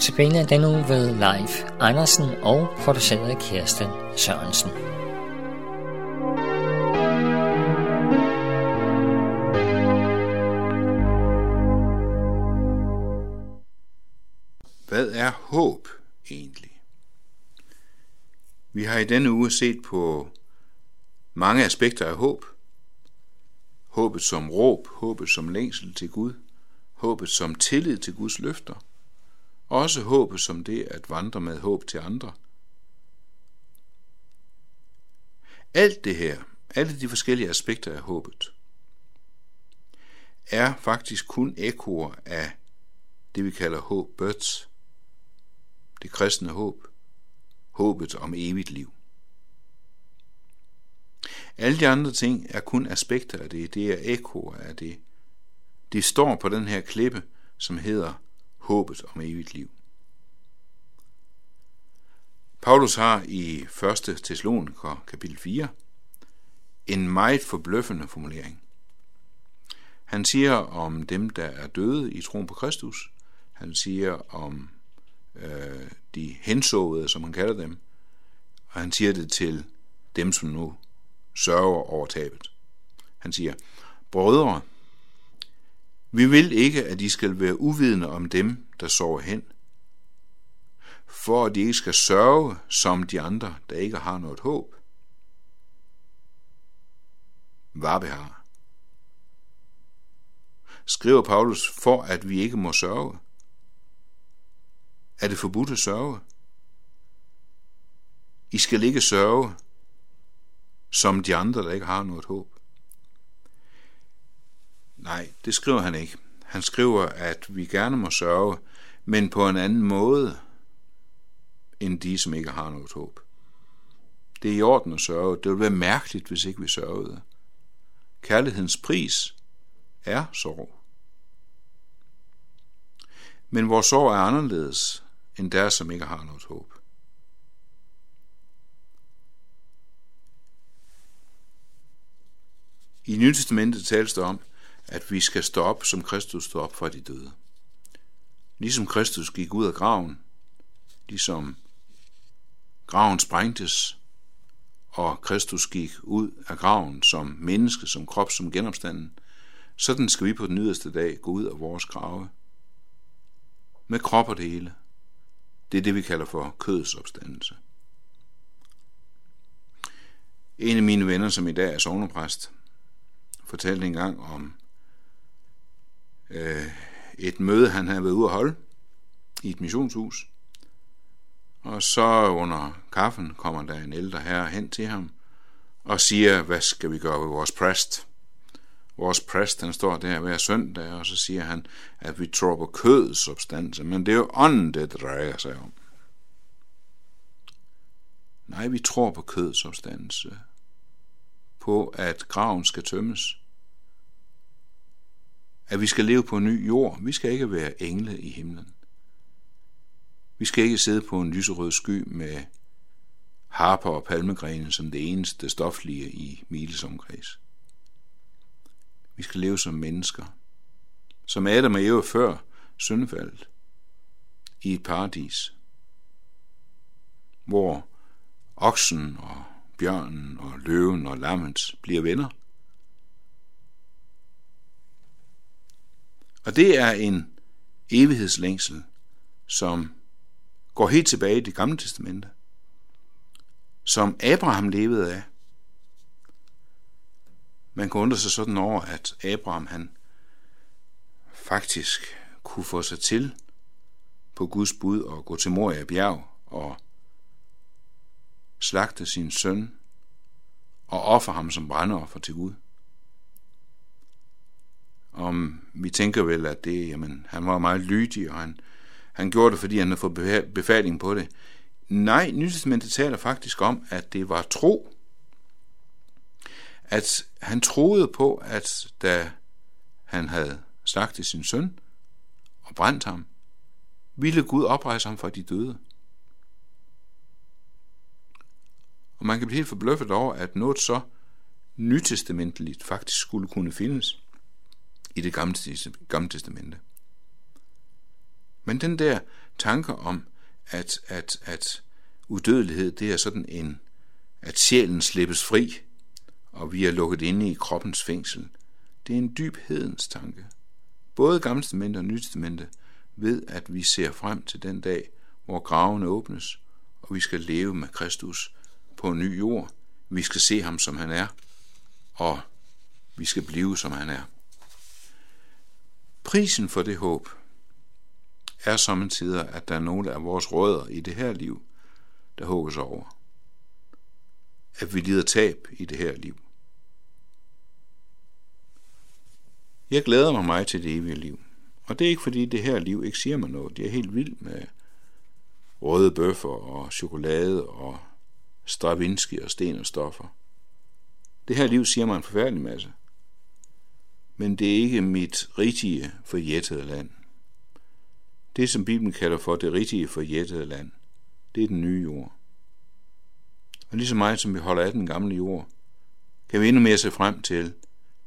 Notabene den uge ved Leif Andersen og produceret Kirsten Sørensen. Hvad er håb egentlig? Vi har i denne uge set på mange aspekter af håb. Håbet som råb, håbet som længsel til Gud, håbet som tillid til Guds løfter – også håbet som det at vandre med håb til andre. Alt det her, alle de forskellige aspekter af håbet, er faktisk kun ekoer af det, vi kalder håbet, det kristne håb, håbet om evigt liv. Alle de andre ting er kun aspekter af det, det er ekoer af det. Det står på den her klippe, som hedder håbet om evigt liv. Paulus har i 1. Thessaloniker kapitel 4 en meget forbløffende formulering. Han siger om dem, der er døde i troen på Kristus. Han siger om øh, de hensovede, som han kalder dem. Og han siger det til dem, som nu sørger over tabet. Han siger, Brødre, vi vil ikke, at de skal være uvidende om dem, der sover hen, for at de ikke skal sørge som de andre, der ikke har noget håb. Hvad har. Skriver Paulus for, at vi ikke må sørge. Er det forbudt at sørge? I skal ikke sørge som de andre, der ikke har noget håb. Nej, det skriver han ikke. Han skriver, at vi gerne må sørge, men på en anden måde end de, som ikke har noget håb. Det er i orden at sørge. Det ville være mærkeligt, hvis ikke vi sørgede. Kærlighedens pris er sorg. Men vores sorg er anderledes end der, som ikke har noget håb. I Nye Testamentet tales der om, at vi skal stå op, som Kristus stod op for de døde. Ligesom Kristus gik ud af graven, ligesom graven sprængtes, og Kristus gik ud af graven som menneske, som krop, som genopstanden, sådan skal vi på den yderste dag gå ud af vores grave. Med krop og det hele. Det er det, vi kalder for kødets opstandelse. En af mine venner, som i dag er sovnepræst, fortalte en gang om øh, et møde, han havde været ude at holde i et missionshus. Og så under kaffen kommer der en ældre herre hen til ham og siger, hvad skal vi gøre ved vores præst? Vores præst, han står der hver søndag, og så siger han, at vi tror på kødets substanser, men det er jo ånden, det drejer sig om. Nej, vi tror på kødets substanse, på at graven skal tømmes, at vi skal leve på en ny jord. Vi skal ikke være engle i himlen. Vi skal ikke sidde på en lyserød sky med harper og palmegrene som det eneste stoflige i Miles omkreds. Vi skal leve som mennesker, som Adam og Eva før syndefaldet, i et paradis, hvor oksen og bjørnen og løven og lammet bliver venner. Og det er en evighedslængsel, som går helt tilbage i det gamle testamente, som Abraham levede af. Man kan undre sig sådan over, at Abraham han faktisk kunne få sig til på Guds bud og gå til Moria bjerg og slagte sin søn og offer ham som brandoffer til Gud. Om vi tænker vel, at det, jamen, han var meget lydig, og han han gjorde det, fordi han havde fået befaling på det. Nej, Nytestamentet taler faktisk om, at det var tro. At han troede på, at da han havde sagt til sin søn og brændt ham, ville Gud oprejse ham fra de døde. Og man kan blive helt forbløffet over, at noget så nytestamentligt faktisk skulle kunne findes i det gamle, gamle testamente. Men den der tanke om, at, at, at udødelighed, det er sådan en, at sjælen slippes fri, og vi er lukket inde i kroppens fængsel, det er en dyb hedens tanke. Både Gamle Testamente og Nye Testamente ved, at vi ser frem til den dag, hvor graven åbnes, og vi skal leve med Kristus på en ny jord. Vi skal se ham, som han er, og vi skal blive, som han er. Prisen for det håb er samtidig, at der er nogle af vores rødder i det her liv, der hugges over. At vi lider tab i det her liv. Jeg glæder mig meget til det evige liv. Og det er ikke fordi det her liv ikke siger mig noget. Det er helt vildt med røde bøffer og chokolade og Stravinsky og sten og stoffer. Det her liv siger mig en forfærdelig masse. Men det er ikke mit rigtige forjættede land. Det, som Bibelen kalder for det rigtige forjættede land, det er den nye jord. Og lige så meget som vi holder af den gamle jord, kan vi endnu mere se frem til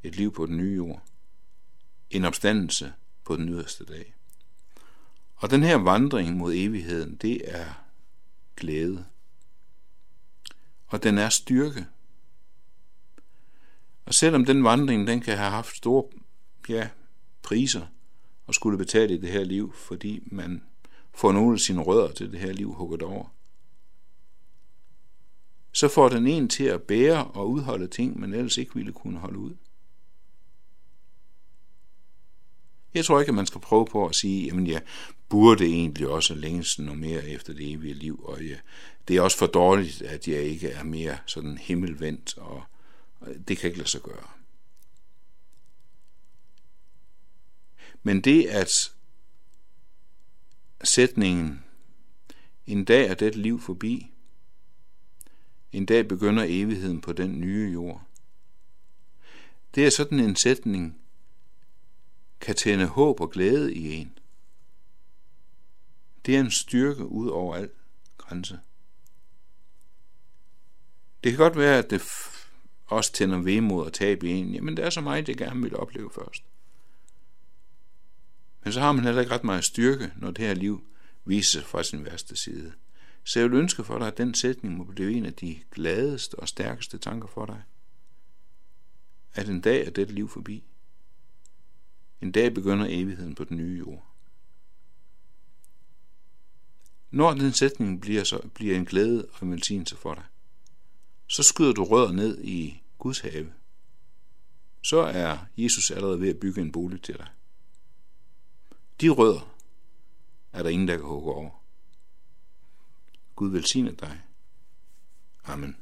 et liv på den nye jord. En opstandelse på den yderste dag. Og den her vandring mod evigheden, det er glæde. Og den er styrke. Og selvom den vandring, den kan have haft store ja, priser og skulle betale i det her liv, fordi man får nogle af sine rødder til det her liv hugget over, så får den en til at bære og udholde ting, man ellers ikke ville kunne holde ud. Jeg tror ikke, at man skal prøve på at sige, jamen jeg burde egentlig også længes noget mere efter det evige liv, og ja, det er også for dårligt, at jeg ikke er mere sådan himmelvendt, og, og det kan ikke lade sig gøre. Men det, at sætningen, en dag er dette liv forbi, en dag begynder evigheden på den nye jord. Det er sådan en sætning, kan tænde håb og glæde i en. Det er en styrke ud over al grænse. Det kan godt være, at det også tænder vemod og tab i en. Jamen, der er så meget, jeg gerne vil opleve først. Men så har man heller ikke ret meget styrke, når det her liv viser sig fra sin værste side. Så jeg vil ønske for dig, at den sætning må blive en af de gladeste og stærkeste tanker for dig. At en dag er dette liv forbi. En dag begynder evigheden på den nye jord. Når den sætning bliver, så, bliver en glæde og en velsignelse for dig, så skyder du rødder ned i Guds have. Så er Jesus allerede ved at bygge en bolig til dig. De rødder er der ingen, der kan hugge over. Gud velsigne dig. Amen.